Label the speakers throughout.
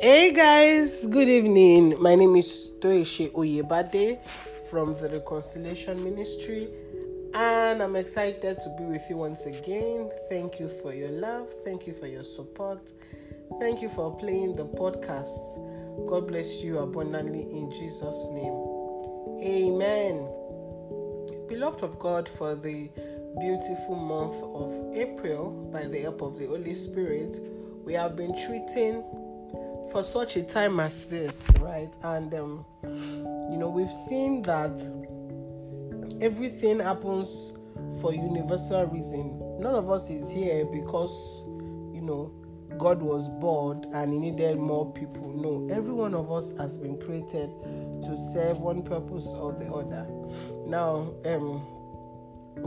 Speaker 1: Hey guys, good evening. My name is Toeshe Oyebade from the Reconciliation Ministry, and I'm excited to be with you once again. Thank you for your love, thank you for your support, thank you for playing the podcast. God bless you abundantly in Jesus' name. Amen. Beloved of God, for the beautiful month of April, by the help of the Holy Spirit, we have been treating for such a time as this, right? And um, you know, we've seen that everything happens for universal reason. None of us is here because you know God was bored and he needed more people. No, every one of us has been created to serve one purpose or the other. Now, um,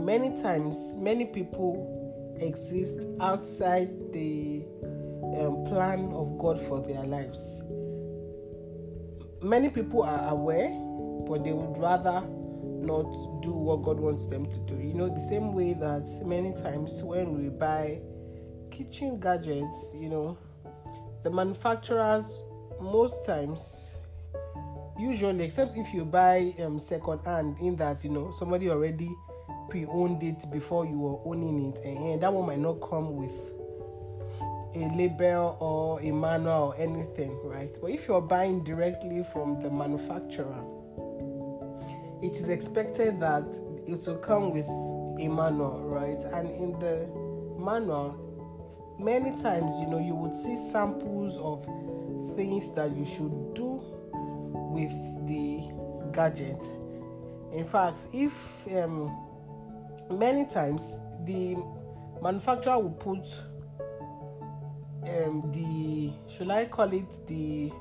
Speaker 1: many times, many people exist outside the um, plan of God for their lives. Many people are aware, but they would rather not do what God wants them to do. You know, the same way that many times when we buy kitchen gadgets, you know, the manufacturers most times usually except if you buy um, second hand in that you know somebody already pre-owned it before you were owning it and that one might not come with a label or a manual or anything, right? But if you're buying directly from the manufacturer, it is expected that it will come with a manual, right? And in the manual, many times, you know, you would see samples of things that you should do with the gadget. In fact, if um, many times the manufacturer will put um, the should I call it the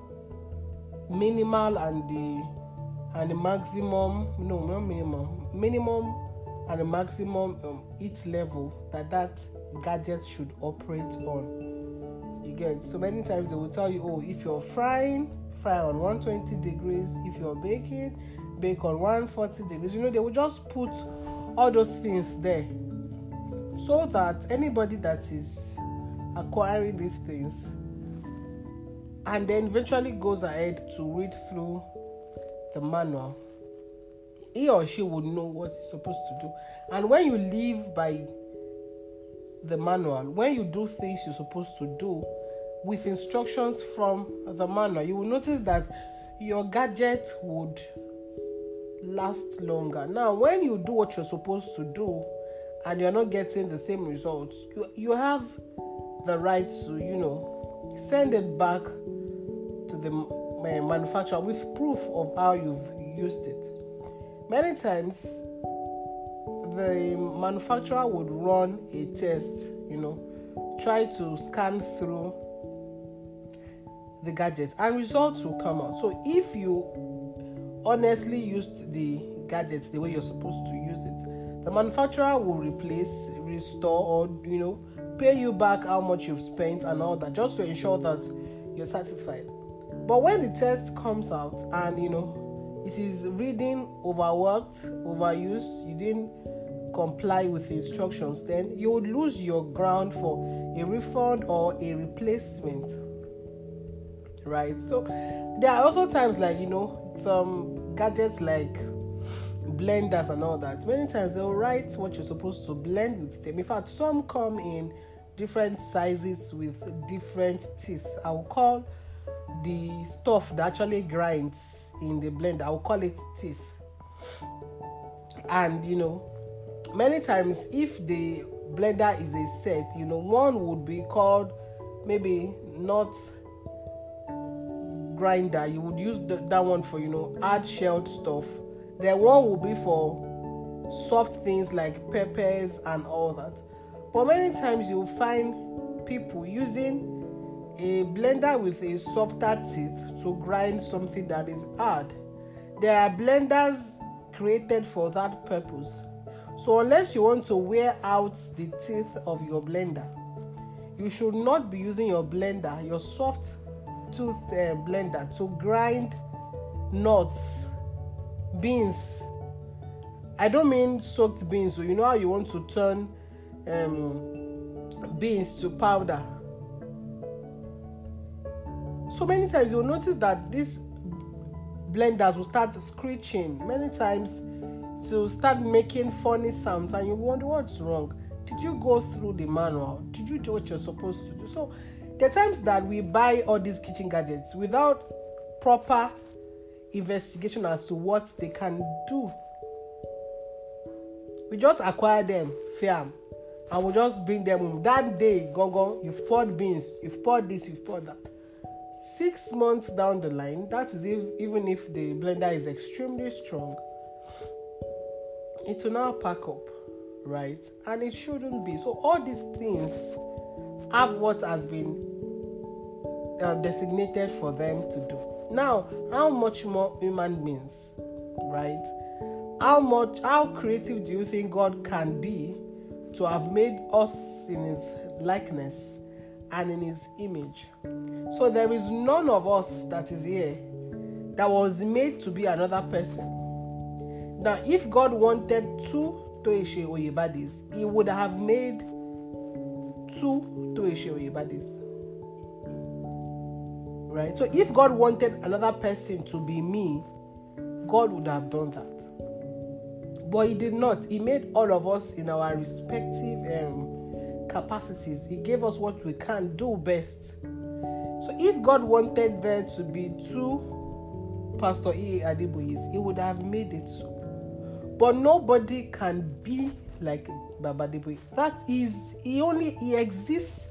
Speaker 1: minimal and the and the maximum no not minimum minimum and the maximum um, heat level that that gadget should operate on. You get so many times they will tell you oh if you're frying fry on 120 degrees. If you're baking bake on 140 degrees. You know they will just put all those things there so that anybody that is acquiring these things and then eventually goes ahead to read through the manual, he or she would know what he's supposed to do. And when you live by the manual, when you do things you're supposed to do with instructions from the manual, you will notice that your gadget would last longer. Now, when you do what you're supposed to do and you're not getting the same results, you, you have the right to, you know, send it back to the eh, manufacturer with proof of how you've used it. Many times, the manufacturer would run a test, you know, try to scan through the gadget, and results will come out. So, if you honestly used the gadget the way you're supposed to use it, the manufacturer will replace, restore, or you know, pay you back how much you've spent and all that just to ensure that you're satisfied. But when the test comes out and you know it is reading overworked, overused, you didn't comply with instructions, then you would lose your ground for a refund or a replacement. Right? So there are also times like you know some gadgets like blenders and all that. Many times they'll write what you're supposed to blend with them. In fact, some come in different sizes with different teeth. I will call the stuff that actually grinds in the blender, I will call it teeth. And you know, many times if the blender is a set, you know, one would be called maybe not grinder. You would use the, that one for you know hard shelled stuff. Then one will be for soft things like peppers and all that. But many times you'll find people using a blender with a softer teeth to grind something that is hard. There are blenders created for that purpose. So, unless you want to wear out the teeth of your blender, you should not be using your blender, your soft tooth uh, blender, to grind nuts, beans. I don't mean soaked beans, so you know how you want to turn um, beans to powder. So many times you'll notice that these blenders will start screeching many times to start making funny sounds and you wonder what's wrong. Did you go through the manual? Did you do what you're supposed to do? So the times that we buy all these kitchen gadgets without proper investigation as to what they can do. We just acquire them, fiam, and we just bring them home. That day, go go, you've poured beans, you've poured this, you've poured that. Six months down the line, that is if, even if the blender is extremely strong, it will now pack up, right? And it shouldn't be. So all these things have what has been uh, designated for them to do. Now, how much more human beings, right? How much, how creative do you think God can be to have made us in His likeness and in His image? So there is none of us that is here that was made to be another person. Now, if God wanted two Toeshe Oyebadis, He would have made two Toeshe Oyebadis right? So if God wanted another person to be me, God would have done that. But He did not. He made all of us in our respective um, capacities. He gave us what we can do best. So if God wanted there to be two Pastor E. Adeboyes, He would have made it so. But nobody can be like Baba Adeboye. That is, He only He exists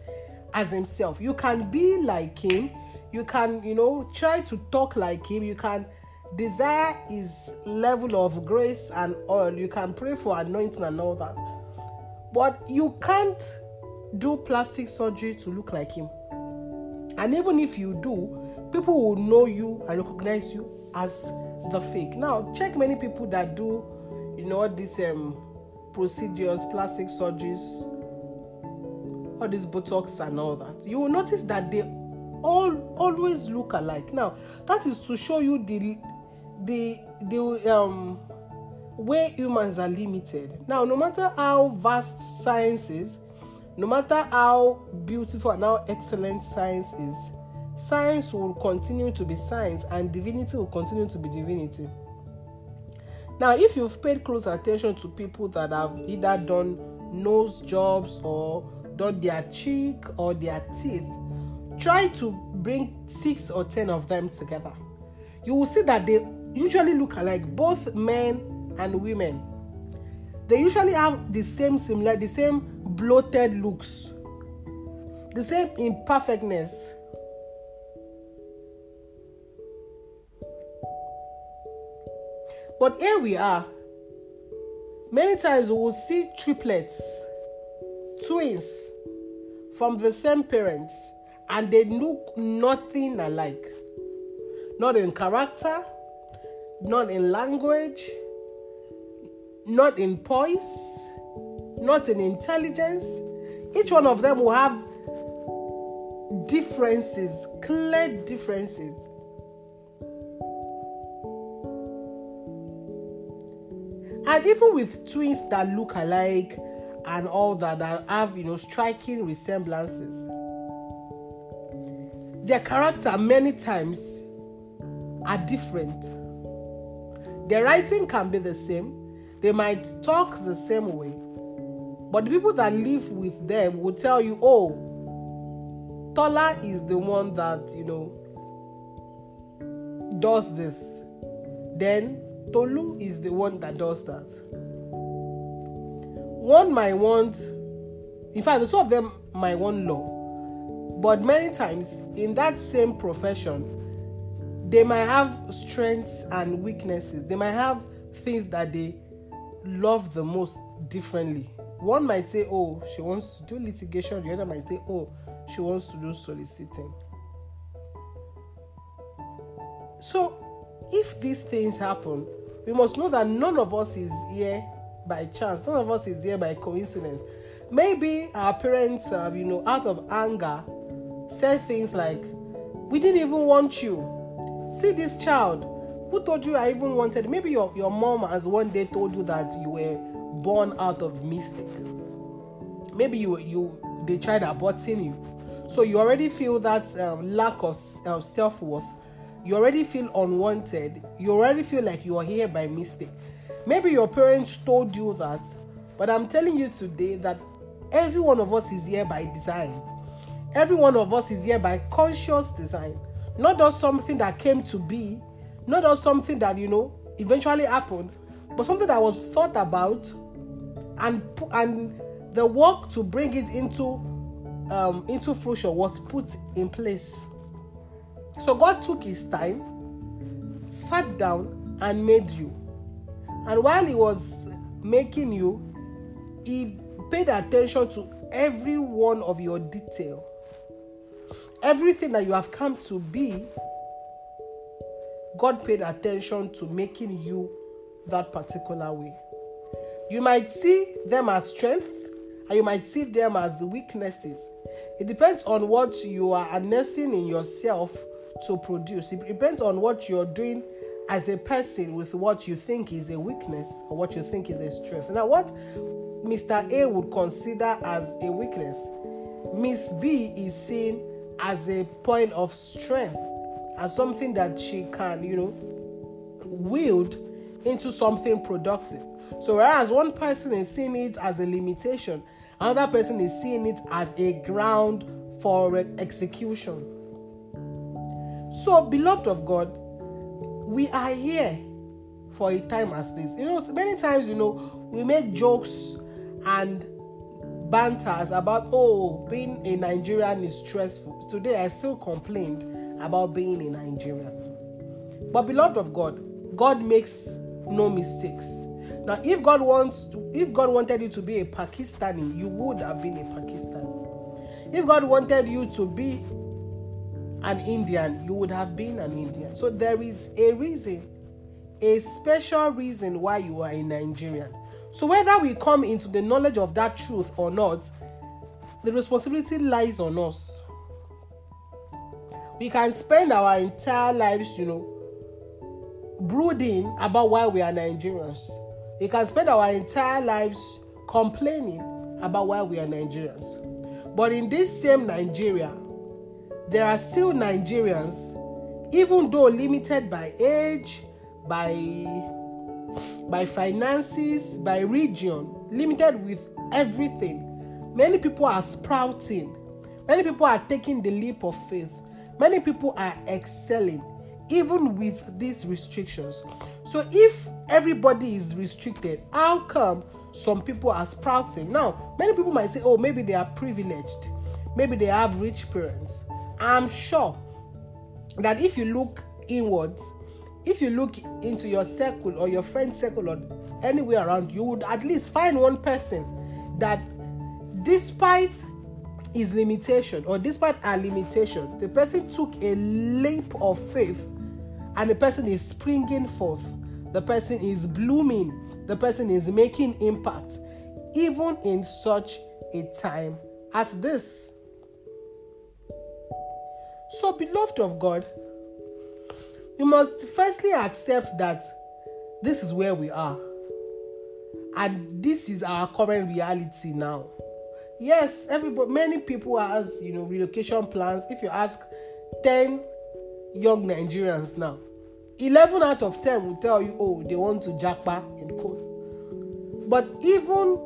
Speaker 1: as Himself. You can be like Him you can you know try to talk like him you can desire is level of grace and oil you can pray for anointing and all that. But you can't do plastic surgery to look like him. And even if you do people will know you and recognize you as the fake. Now check many people that do you know these um procedures plastic surgeries all these botox and all that. You will notice that they all always look alike. Now that is to show you the the the um way humans are limited now no matter how vast science is no matter how beautiful and how excellent science is science will continue to be science and divinity will continue to be divinity now if you've paid close attention to people that have either done nose jobs or done their cheek or their teeth try to bring six or ten of them together. You will see that they usually look alike, both men and women. They usually have the same similar, the same bloated looks, the same imperfectness. But here we are. Many times we will see triplets, twins from the same parents and they look nothing alike. Not in character, not in language, not in poise, not in intelligence. Each one of them will have differences, clear differences. And even with twins that look alike and all that, that have, you know, striking resemblances their character many times are different. Their writing can be the same, they might talk the same way, but the people that live with them will tell you, oh, Tola is the one that, you know, does this. Then Tolu is the one that does that. One might want, in fact, the two of them might want law but many times in that same profession, they might have strengths and weaknesses. They might have things that they love the most differently. One might say, Oh, she wants to do litigation, the other might say, Oh, she wants to do soliciting. So, if these things happen, we must know that none of us is here by chance, none of us is here by coincidence. Maybe our parents have, you know, out of anger, said things like, We didn't even want you. See this child. Who told you I even wanted? Maybe your, your mom has one day told you that you were born out of mistake. Maybe you you they tried aborting you. So you already feel that um, lack of uh, self worth. You already feel unwanted. You already feel like you are here by mistake. Maybe your parents told you that, but I'm telling you today that every one of us is here by design. Every one of us is here by conscious design. Not just something that came to be, not just something that, you know, eventually happened, but something that was thought about and and the work to bring it into um, into fruition was put in place. So God took his time, sat down, and made you. And while he was making you, he paid attention to every one of your detail. Everything that you have come to be, God paid attention to making you that particular way. You might see them as strengths and you might see them as weaknesses. It depends on what you are harnessing in yourself to produce. It depends on what you're doing as a person with what you think is a weakness or what you think is a strength. Now, what Mr. A would consider as a weakness, Miss B is seen as a point of strength, as something that she can, you know, wield into something productive. So, whereas one person is seeing it as a limitation, another person is seeing it as a ground for execution. So, beloved of God, we are here for a time as this. You know, many times, you know, we make jokes and banters about, oh, being a Nigerian is stressful. Today, I still complained about being a Nigerian. But, beloved of God, God makes no mistakes. Now, if God wants, to, if God wanted you to be a Pakistani, you would have been a Pakistani. If God wanted you to be an Indian, you would have been an Indian. So there is a reason, a special reason why you are a Nigerian. So whether we come into the knowledge of that truth or not, the responsibility lies on us. We can spend our entire lives, you know, brooding about why we are Nigerians. We can spend our entire lives complaining about why we are Nigerians. But in this same Nigeria, there are still Nigerians, even though limited by age, by by finances, by region, limited with everything. Many people are sprouting. Many people are taking the leap of faith. Many people are excelling even with these restrictions. So if everybody is restricted, how come some people are sprouting? Now, many people might say, oh, maybe they are privileged, maybe they have rich parents. I'm sure that if you look inwards, if you look into your circle or your friend circle or anywhere around, you would at least find one person that, despite his limitation or despite our limitation, the person took a leap of faith and the person is springing forth, the person is blooming, the person is making impact, even in such a time as this. So, beloved of God, we must firstly accept that this is where we are. And this is our current reality now. Yes, everybody many people has, you know, relocation plans. If you ask 10 young Nigerians now, 11 out of 10 will tell you, oh, they want to japa in court. But even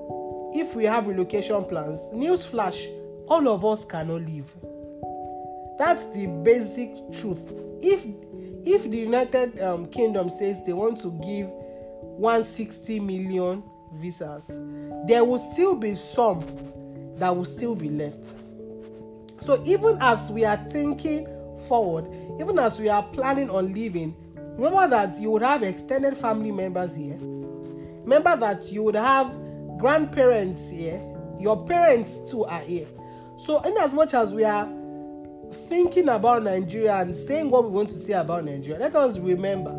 Speaker 1: if we have relocation plans, newsflash, all of us cannot leave. That's the basic truth. If if the United um, Kingdom says they want to give 160 million visas, there will still be some that will still be left. So even as we are thinking forward, even as we are planning on leaving, remember that you would have extended family members here. Remember that you would have grandparents here. Your parents too are here. So, in as much as we are thinking about Nigeria and saying what we want to say about Nigeria, let us remember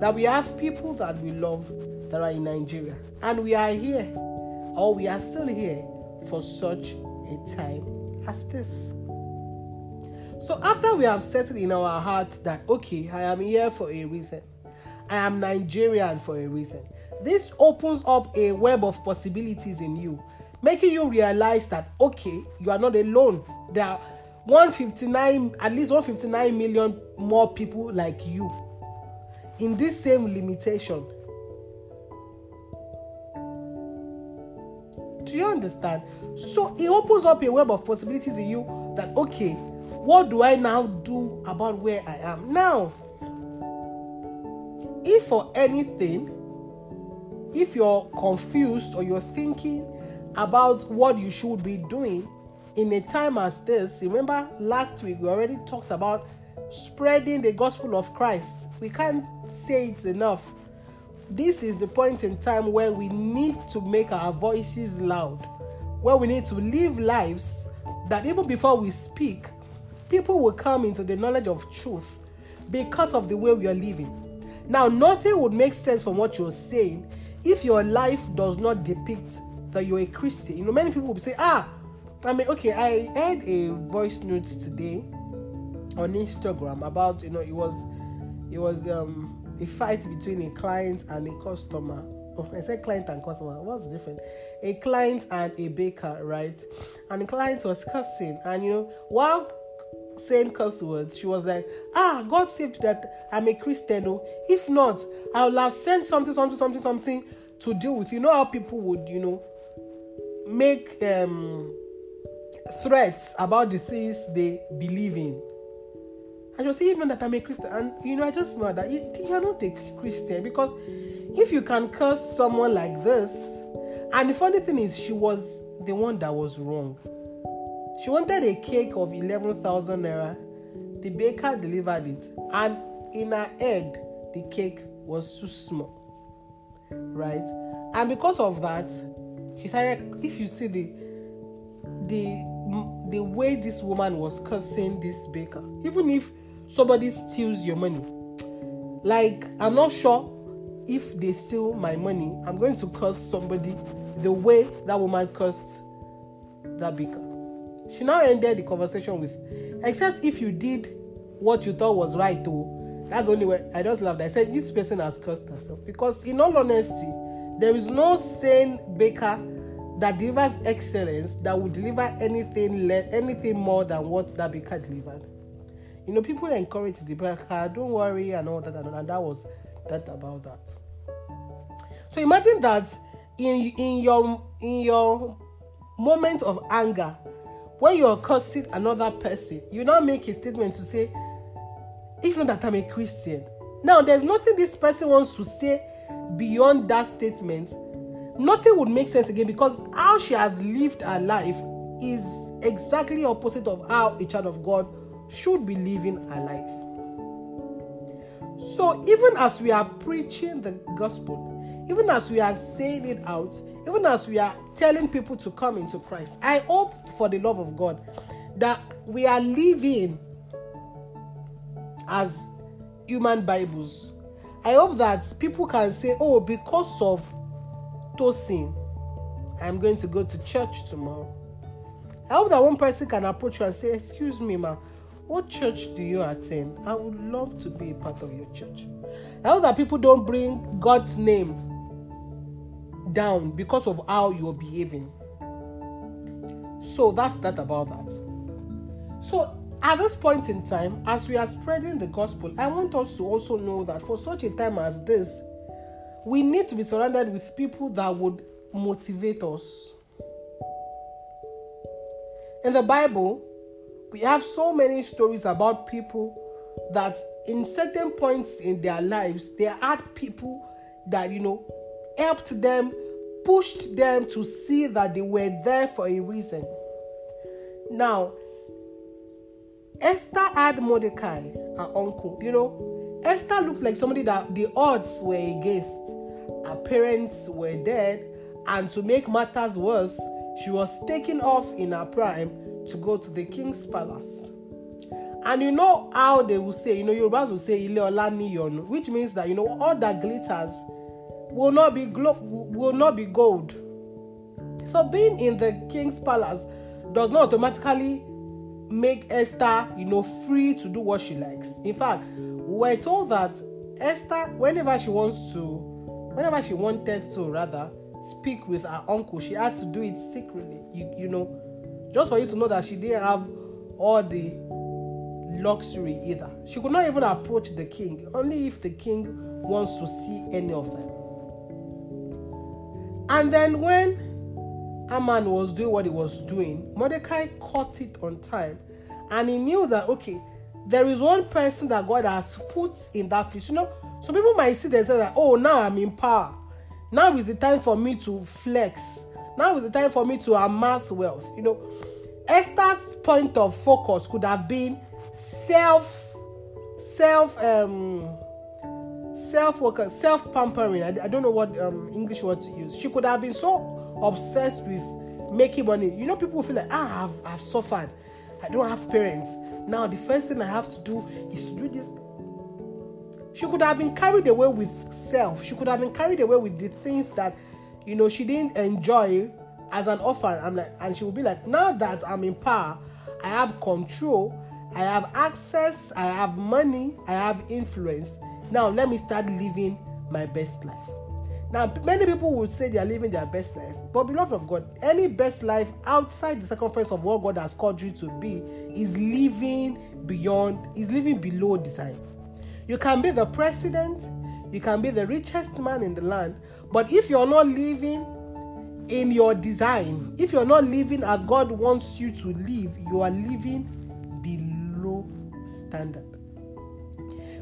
Speaker 1: that we have people that we love that are in Nigeria. And we are here, or we are still here, for such a time as this. So, after we have settled in our hearts that, okay, I am here for a reason, I am Nigerian for a reason, this opens up a web of possibilities in you, making you realize that, okay, you are not alone. There are 159 at least 159 million more people like you in this same limitation. Do you understand? So it opens up a web of possibilities in you that okay what do i now do about where i am? Now if for anything if you're confused or you're thinking about what you should be doing in a time as this, remember last week we already talked about spreading the gospel of Christ. We can't say it enough. This is the point in time where we need to make our voices loud, where we need to live lives that even before we speak, people will come into the knowledge of truth because of the way we are living. Now, nothing would make sense from what you're saying if your life does not depict that you're a Christian. You know, many people will say, ah, I mean, okay, I heard a voice note today on Instagram about, you know, it was it was um a fight between a client and a customer. Oh, I said client and customer. What's the difference? A client and a baker, right? And the client was cussing, and you know, while saying curse words, she was like, Ah, God saved that I'm a Christian. Oh. If not, I would have sent something, something, something, something to deal with. You know how people would, you know, make um, threats about the things they believe in. I just even that I'm a Christian, and you know, I just know that you, you're not a Christian because if you can curse someone like this, and the funny thing is, she was the one that was wrong. She wanted a cake of 11,000 naira. The baker delivered it, and in her head, the cake was too small. Right? And because of that, she started. If you see the the the way this woman was cursing this baker, even if somebody steals your money, like I'm not sure if they steal my money, I'm going to curse somebody the way that woman cursed that baker. She now ended the conversation with, except if you did what you thought was right, though. That's the only way. I just laughed. I said, this person has cursed herself. Because, in all honesty, there is no sane baker that delivers excellence that will deliver anything le- anything more than what that baker delivered. You know, people encourage the baker, don't worry, and all that, and, and that was that about that. So imagine that in in your in your moment of anger, when you're cursing another person, you now make a statement to say, if not that I'm a Christian. Now, there's nothing this person wants to say beyond that statement nothing would make sense again because how she has lived her life is exactly opposite of how a child of God should be living her life. So even as we are preaching the gospel, even as we are saying it out, even as we are telling people to come into Christ, I hope for the love of God that we are living as human Bibles. I hope that people can say, oh, because of I'm going to go to church tomorrow. I hope that one person can approach you and say, Excuse me, ma, what church do you attend? I would love to be a part of your church. I hope that people don't bring God's name down because of how you're behaving. So that's that about that. So at this point in time, as we are spreading the gospel, I want us to also know that for such a time as this, we need to be surrounded with people that would motivate us. In the Bible, we have so many stories about people that in certain points in their lives, they had people that, you know, helped them, pushed them to see that they were there for a reason. Now, Esther had Mordecai, her uncle. You know, Esther looked like somebody that the odds were against. Her parents were dead, and to make matters worse, she was taken off in her prime to go to the king's palace. And you know how they will say, you know, Yorubas will say Ile Ola Niyonu, which means that you know all that glitters will not be glo- will not be gold. So being in the king's palace does not automatically make Esther, you know, free to do what she likes. In fact, we're told that Esther, whenever she wants to, whenever she wanted to rather speak with her uncle, she had to do it secretly. You, you know, just for you to know that she didn't have all the luxury either. She could not even approach the king, only if the king wants to see any of them. And then when Haman was doing what he was doing, Mordecai caught it on time and he knew that, okay, there is one person that God has put in that place. You know, some people might see themselves that, oh, now I'm in power. Now is the time for me to flex. Now is the time for me to amass wealth. You know, Esther's point of focus could have been self, self, um, self worker, self pampering. I, I, don't know what um, English word to use. She could have been so obsessed with making money. You know, people feel like, ah, I've, I've suffered. I don't have parents. Now, the first thing I have to do is to do this. She could have been carried away with self. She could have been carried away with the things that, you know, she didn't enjoy as an orphan. I'm like, and she would be like, now that I'm in power, I have control, I have access, I have money, I have influence. Now let me start living my best life. Now, many people will say they are living their best life, but beloved of God, any best life outside the circumference of what God has called you to be is living beyond, is living below design. You can be the president, you can be the richest man in the land, but if you're not living in your design, if you're not living as God wants you to live, you are living below standard.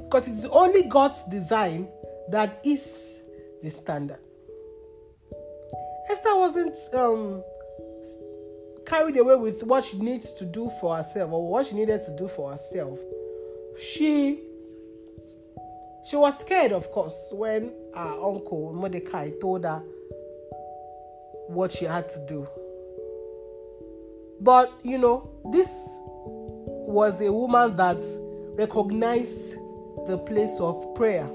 Speaker 1: Because it's only God's design that is the standard. Esther wasn't um, carried away with what she needs to do for herself or what she needed to do for herself. She she was scared, of course, when her uncle Mordecai told her what she had to do. But you know, this was a woman that recognized the place of prayer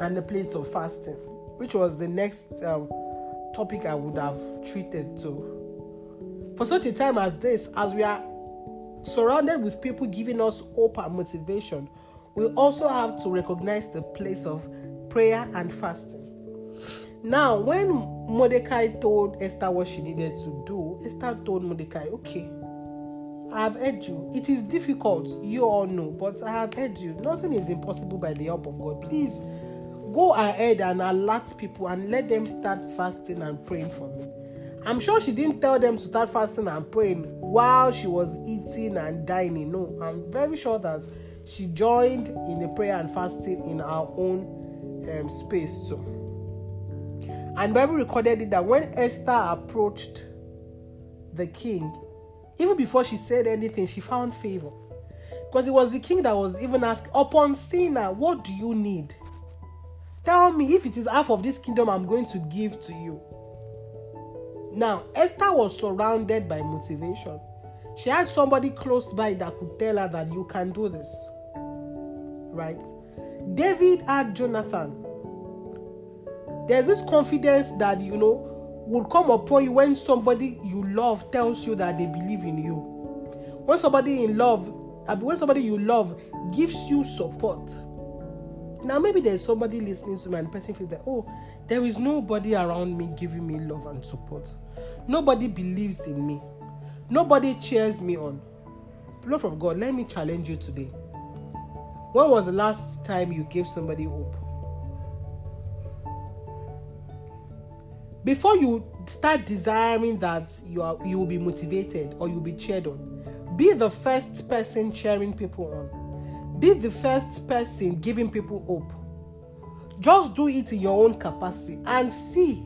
Speaker 1: and the place of fasting, which was the next um, topic I would have treated to. For such a time as this, as we are surrounded with people giving us hope and motivation, we also have to recognize the place of prayer and fasting. Now, when Mordecai told Esther what she needed to do, Esther told Mordecai, Okay, I have heard you. It is difficult, you all know, but I have heard you. Nothing is impossible by the help of God. Please go ahead and alert people and let them start fasting and praying for me. I'm sure she didn't tell them to start fasting and praying while she was eating and dining. No, I'm very sure that she joined in the prayer and fasting in our own um, space too. And Bible recorded it that when Esther approached the king, even before she said anything, she found favor. Because it was the king that was even asked, upon seeing her, what do you need? Tell me if it is half of this kingdom I'm going to give to you. Now, Esther was surrounded by motivation. She had somebody close by that could tell her that you can do this. Right? David had Jonathan. There's this confidence that, you know, will come upon you when somebody you love tells you that they believe in you. When somebody in love, when somebody you love gives you support. Now, maybe there's somebody listening to me and the person feels that, oh, there is nobody around me giving me love and support. Nobody believes in me. Nobody cheers me on. Lord of God, let me challenge you today. When was the last time you gave somebody hope? Before you start desiring that you are you will be motivated or you'll be cheered on, be the first person cheering people on. Be the first person giving people hope. Just do it in your own capacity and see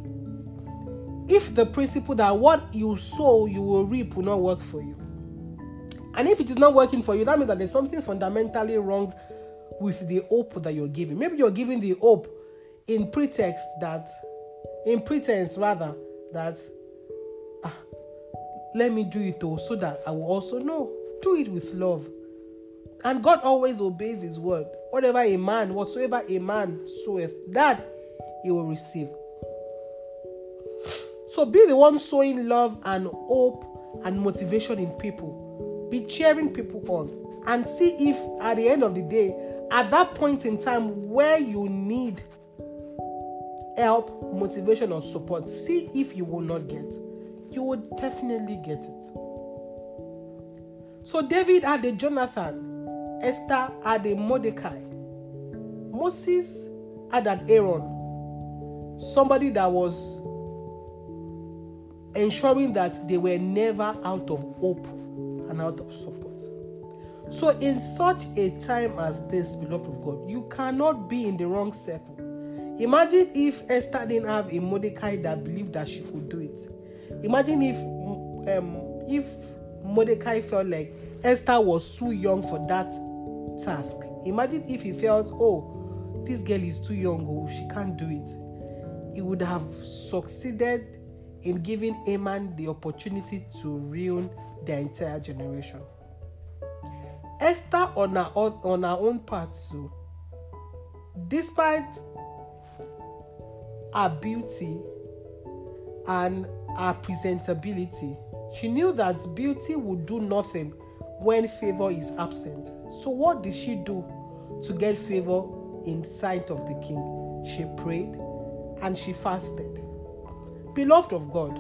Speaker 1: if the principle that what you sow you will reap will not work for you. And if it is not working for you, that means that there's something fundamentally wrong with the hope that you're giving. Maybe you're giving the hope in pretext that, in pretense rather, that ah, let me do it though, so that I will also know. Do it with love. And God always obeys his word. Whatever a man, whatsoever a man soweth, that he will receive. So be the one sowing love and hope and motivation in people. Be cheering people on. And see if at the end of the day, at that point in time where you need help, motivation, or support, see if you will not get. You will definitely get it. So David had a Jonathan, Esther had a Mordecai, Moses had an Aaron, somebody that was ensuring that they were never out of hope and out of support. So, in such a time as this, beloved of God, you cannot be in the wrong circle. Imagine if Esther didn't have a Mordecai that believed that she could do it. Imagine if um, if Mordecai felt like Esther was too young for that task. Imagine if he felt, oh, this girl is too young, oh, she can't do it. He would have succeeded in giving Haman the opportunity to ruin the entire generation. Esther, on her, own, on her own part, too, despite her beauty and her presentability, she knew that beauty would do nothing when favor is absent. So, what did she do to get favor in sight of the king? She prayed and she fasted. Beloved of God,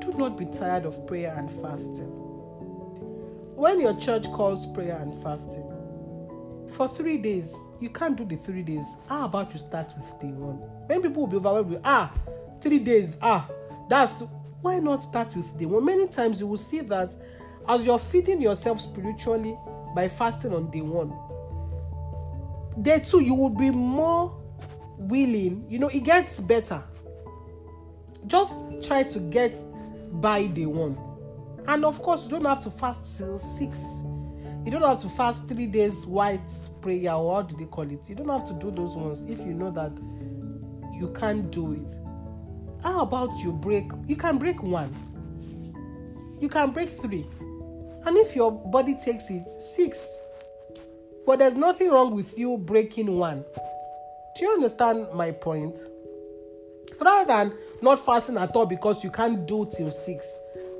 Speaker 1: do not be tired of prayer and fasting. When your church calls prayer and fasting, for three days, you can't do the three days. How about you start with day one? Many people will be overwhelmed with, ah, three days, ah, that's why not start with day one? Many times you will see that as you're feeding yourself spiritually by fasting on day one, day two, you will be more willing. You know, it gets better just try to get by day one. And of course, you don't have to fast till six. You don't have to fast three days white prayer, or what do they call it? You don't have to do those ones if you know that you can't do it. How about you break? You can break one, you can break three, and if your body takes it, six. But there's nothing wrong with you breaking one. Do you understand my point? So rather than not fasting at all because you can't do till six,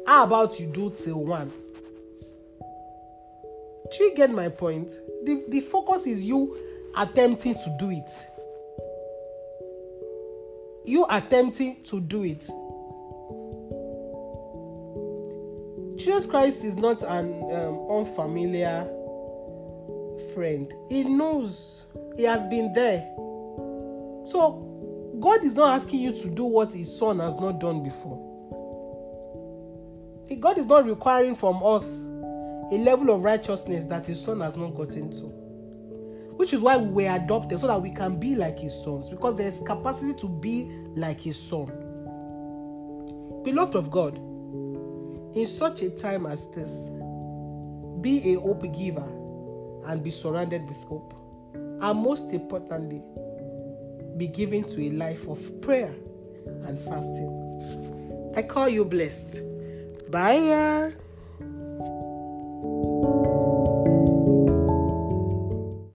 Speaker 1: how about you do till one? Do you get my point? The, the focus is you attempting to do it. You attempting to do it. Jesus Christ is not an um, unfamiliar friend. He knows, He has been there. So God is not asking you to do what His Son has not done before. God is not requiring from us a level of righteousness that His Son has not gotten to. Which is why we were adopted so that we can be like His sons, because there's capacity to be like His Son. Beloved of God, in such a time as this, be a hope giver and be surrounded with hope. And most importantly, be given to a life of prayer and fasting. I call you blessed. Bye.